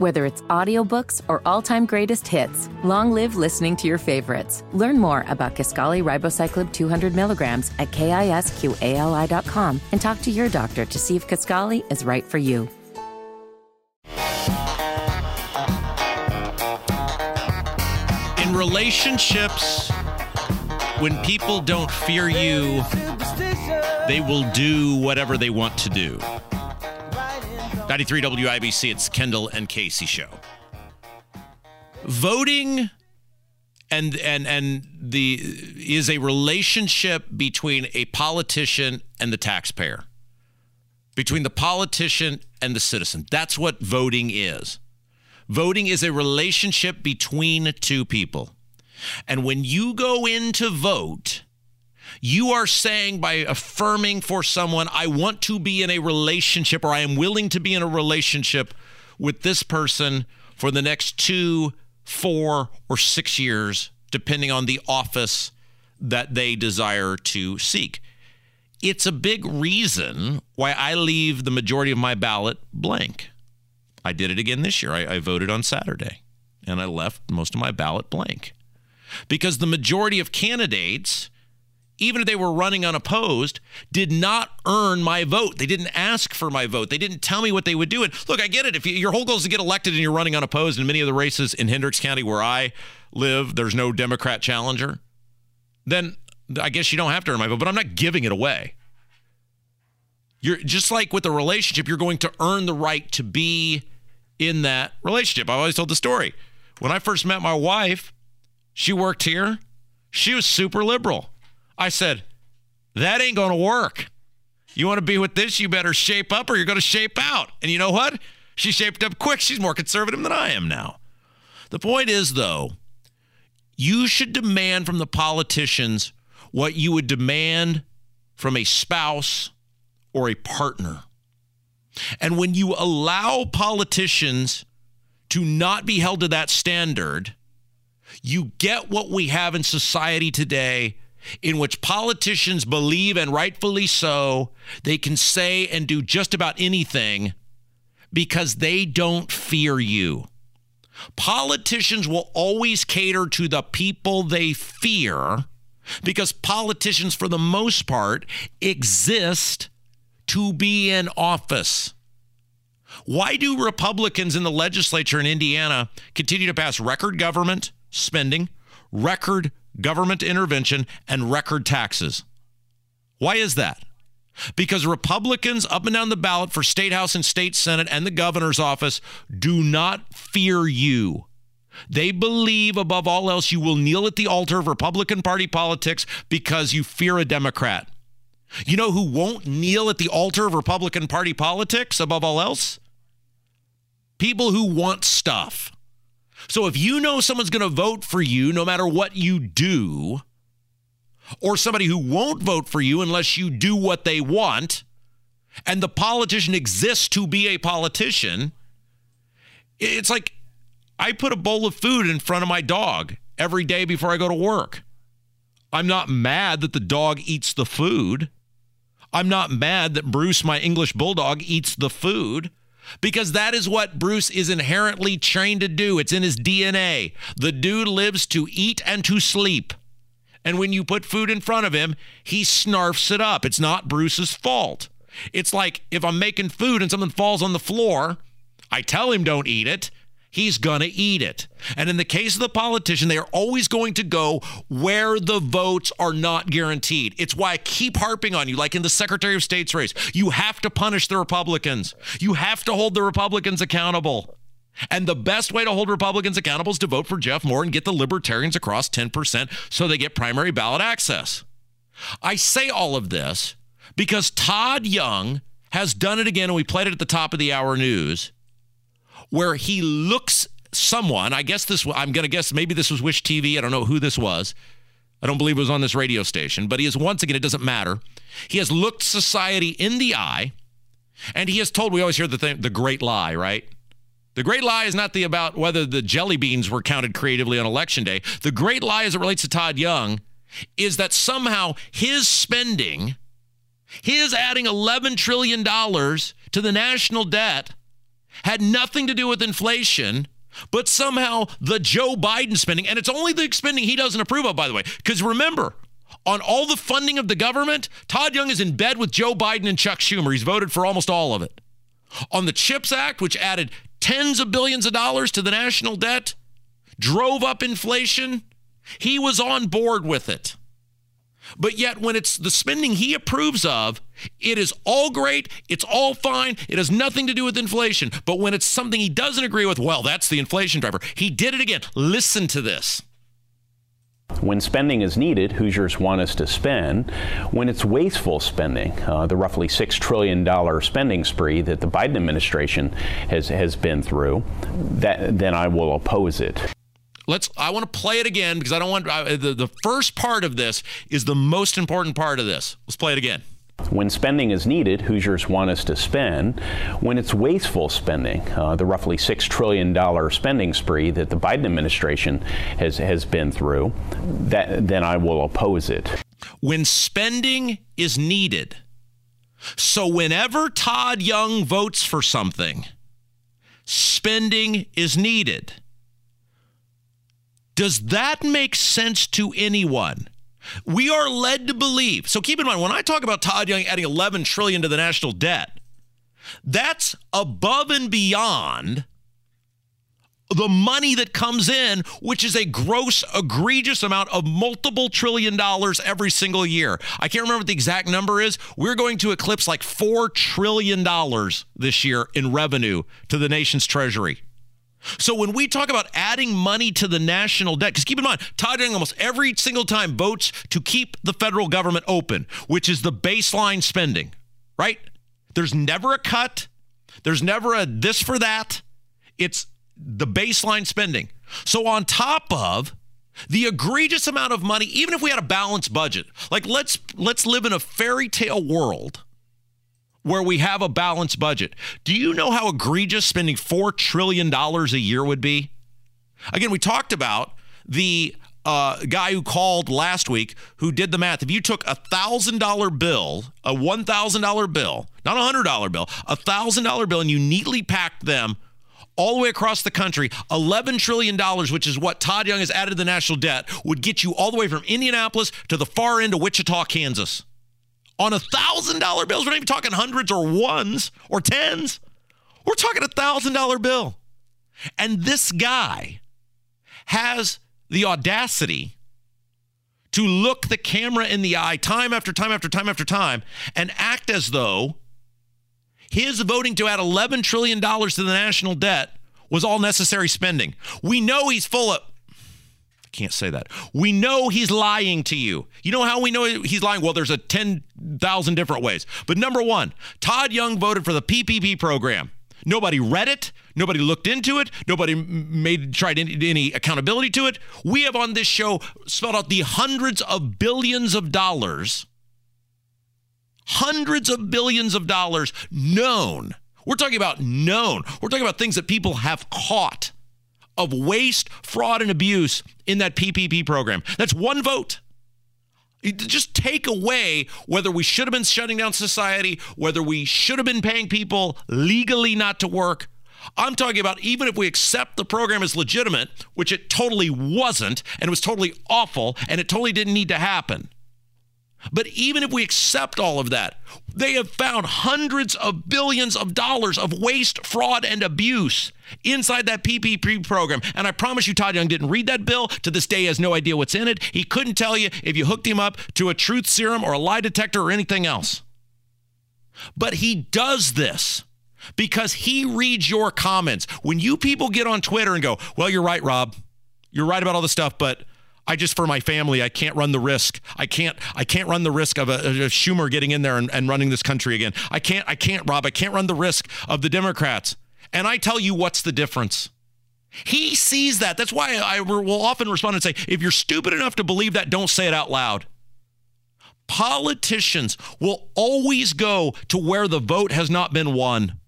Whether it's audiobooks or all-time greatest hits, long live listening to your favorites. Learn more about Kisqali Ribociclib 200 milligrams at kisqali.com and talk to your doctor to see if Kisqali is right for you. In relationships, when people don't fear you, they will do whatever they want to do. 93 WIBC, it's Kendall and Casey show. Voting and and and the is a relationship between a politician and the taxpayer. Between the politician and the citizen. That's what voting is. Voting is a relationship between two people. And when you go in to vote, you are saying by affirming for someone, I want to be in a relationship or I am willing to be in a relationship with this person for the next two, four, or six years, depending on the office that they desire to seek. It's a big reason why I leave the majority of my ballot blank. I did it again this year. I, I voted on Saturday and I left most of my ballot blank because the majority of candidates even if they were running unopposed, did not earn my vote. They didn't ask for my vote. They didn't tell me what they would do. And look, I get it. If you, your whole goal is to get elected and you're running unopposed in many of the races in Hendricks County where I live, there's no Democrat challenger, then I guess you don't have to earn my vote, but I'm not giving it away. You're just like with a relationship, you're going to earn the right to be in that relationship. I've always told the story. When I first met my wife, she worked here. She was super liberal. I said, that ain't going to work. You want to be with this, you better shape up or you're going to shape out. And you know what? She shaped up quick. She's more conservative than I am now. The point is, though, you should demand from the politicians what you would demand from a spouse or a partner. And when you allow politicians to not be held to that standard, you get what we have in society today in which politicians believe, and rightfully so, they can say and do just about anything because they don't fear you. Politicians will always cater to the people they fear because politicians, for the most part, exist to be in office. Why do Republicans in the legislature in Indiana continue to pass record government spending, record government intervention, and record taxes. Why is that? Because Republicans up and down the ballot for state house and state senate and the governor's office do not fear you. They believe above all else you will kneel at the altar of Republican Party politics because you fear a Democrat. You know who won't kneel at the altar of Republican Party politics above all else? People who want stuff. So if you know someone's going to vote for you no matter what you do, or somebody who won't vote for you unless you do what they want, and the politician exists to be a politician, it's like I put a bowl of food in front of my dog every day before I go to work. I'm not mad that the dog eats the food. I'm not mad that Bruce, my English bulldog, eats the food because that is what Bruce is inherently trained to do. It's in his DNA. The dude lives to eat and to sleep. And when you put food in front of him, he snarfs it up. It's not Bruce's fault. It's like if I'm making food and something falls on the floor, I tell him don't eat it he's going to eat it. And in the case of the politician, they are always going to go where the votes are not guaranteed. It's why I keep harping on you, like in the Secretary of State's race. You have to punish the Republicans, you have to hold the Republicans accountable. And the best way to hold Republicans accountable is to vote for Jeff Moore and get the libertarians across 10% so they get primary ballot access. I say all of this because Todd Young has done it again, and we played it at the top of the hour news where he looks someone, I guess this, I'm going to guess maybe this was Wish TV. I don't know who this was. I don't believe it was on this radio station, but he is once again, it doesn't matter. He has looked society in the eye and he has told, we always hear the thing, the great lie, right? The great lie is not the about whether the jelly beans were counted creatively on election day. The great lie as it relates to Todd Young is that somehow his spending, his adding $11 trillion to the national debt, had nothing to do with inflation, but somehow the Joe Biden spending, and it's only the spending he doesn't approve of, by the way. Because remember, on all the funding of the government, Todd Young is in bed with Joe Biden and Chuck Schumer. He's voted for almost all of it. On the CHIPS Act, which added tens of billions of dollars to the national debt, drove up inflation, he was on board with it. But yet, when it's the spending he approves of, it is all great. It's all fine. It has nothing to do with inflation. But when it's something he doesn't agree with, well, that's the inflation driver. He did it again. Listen to this. When spending is needed, Hoosiers want us to spend. When it's wasteful spending, uh, the roughly $6 trillion spending spree that the Biden administration has, has been through, that, then I will oppose it. Let's. I want to play it again because I don't want uh, the the first part of this is the most important part of this. Let's play it again. When spending is needed, Hoosiers want us to spend. When it's wasteful spending, uh, the roughly $6 trillion spending spree that the Biden administration has, has been through, that, then I will oppose it. When spending is needed. So whenever Todd Young votes for something, spending is needed. Does that make sense to anyone? We are led to believe. So keep in mind when I talk about Todd Young adding 11 trillion to the national debt, that's above and beyond the money that comes in, which is a gross, egregious amount of multiple trillion dollars every single year. I can't remember what the exact number is. We're going to eclipse like $4 trillion this year in revenue to the nation's treasury. So when we talk about adding money to the national debt, because keep in mind, Todd Young almost every single time votes to keep the federal government open, which is the baseline spending, right? There's never a cut. There's never a this for that. It's the baseline spending. So on top of the egregious amount of money, even if we had a balanced budget, like let's let's live in a fairy tale world where we have a balanced budget. Do you know how egregious spending $4 trillion a year would be? Again, we talked about the uh, guy who called last week who did the math. If you took a $1,000 bill, a $1,000 bill, not a $100 bill, a $1,000 bill, and you neatly packed them all the way across the country, $11 trillion, which is what Todd Young has added to the national debt, would get you all the way from Indianapolis to the far end of Wichita, Kansas on a thousand dollar bills. We're not even talking hundreds or ones or tens. We're talking a thousand dollar bill. And this guy has the audacity to look the camera in the eye time after time after time after time and act as though his voting to add $11 trillion to the national debt was all necessary spending. We know he's full of can't say that. We know he's lying to you. You know how we know he's lying? Well, there's a 10,000 different ways. But number one, Todd Young voted for the PPP program. Nobody read it. Nobody looked into it. Nobody made tried any, any accountability to it. We have on this show spelled out the hundreds of billions of dollars, hundreds of billions of dollars known. We're talking about known. We're talking about things that people have caught of waste, fraud, and abuse in that PPP program. That's one vote. Just take away whether we should have been shutting down society, whether we should have been paying people legally not to work. I'm talking about even if we accept the program as legitimate, which it totally wasn't, and it was totally awful, and it totally didn't need to happen. But even if we accept all of that, they have found hundreds of billions of dollars of waste, fraud, and abuse inside that PPP program. And I promise you, Todd Young didn't read that bill. To this day, has no idea what's in it. He couldn't tell you if you hooked him up to a truth serum or a lie detector or anything else. But he does this because he reads your comments. When you people get on Twitter and go, Well, you're right, Rob. You're right about all this stuff, but I just for my family, I can't run the risk. I can't. I can't run the risk of a, a Schumer getting in there and, and running this country again. I can't. I can't, Rob. I can't run the risk of the Democrats. And I tell you, what's the difference? He sees that. That's why I will often respond and say, if you're stupid enough to believe that, don't say it out loud. Politicians will always go to where the vote has not been won.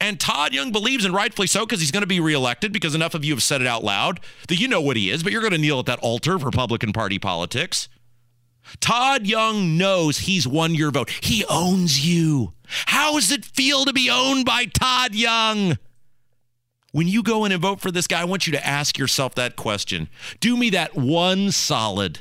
And Todd Young believes, and rightfully so, because he's going to be reelected, because enough of you have said it out loud that you know what he is, but you're going to kneel at that altar of Republican Party politics. Todd Young knows he's won your vote. He owns you. How does it feel to be owned by Todd Young? When you go in and vote for this guy, I want you to ask yourself that question. Do me that one solid.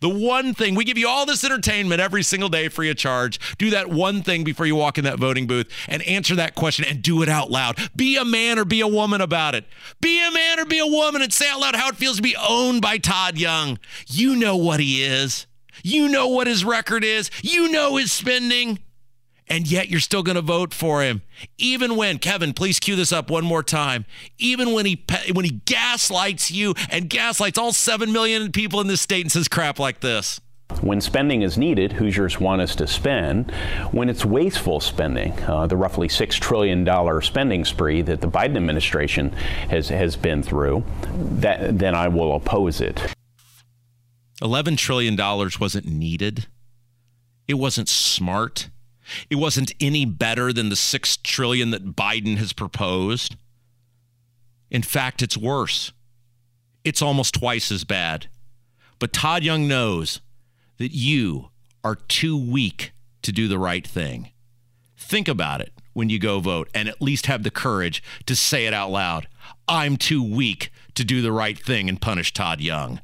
The one thing, we give you all this entertainment every single day free of charge. Do that one thing before you walk in that voting booth and answer that question and do it out loud. Be a man or be a woman about it. Be a man or be a woman and say out loud how it feels to be owned by Todd Young. You know what he is. You know what his record is. You know his spending. And yet you're still going to vote for him. Even when Kevin, please cue this up one more time. Even when he when he gaslights you and gaslights all 7 million people in this state and says crap like this. When spending is needed, Hoosiers want us to spend. When it's wasteful spending, uh, the roughly $6 trillion spending spree that the Biden administration has, has been through, that, then I will oppose it. $11 trillion wasn't needed. It wasn't smart. It wasn't any better than the 6 trillion that Biden has proposed. In fact, it's worse. It's almost twice as bad. But Todd Young knows that you are too weak to do the right thing. Think about it when you go vote and at least have the courage to say it out loud. I'm too weak to do the right thing and punish Todd Young.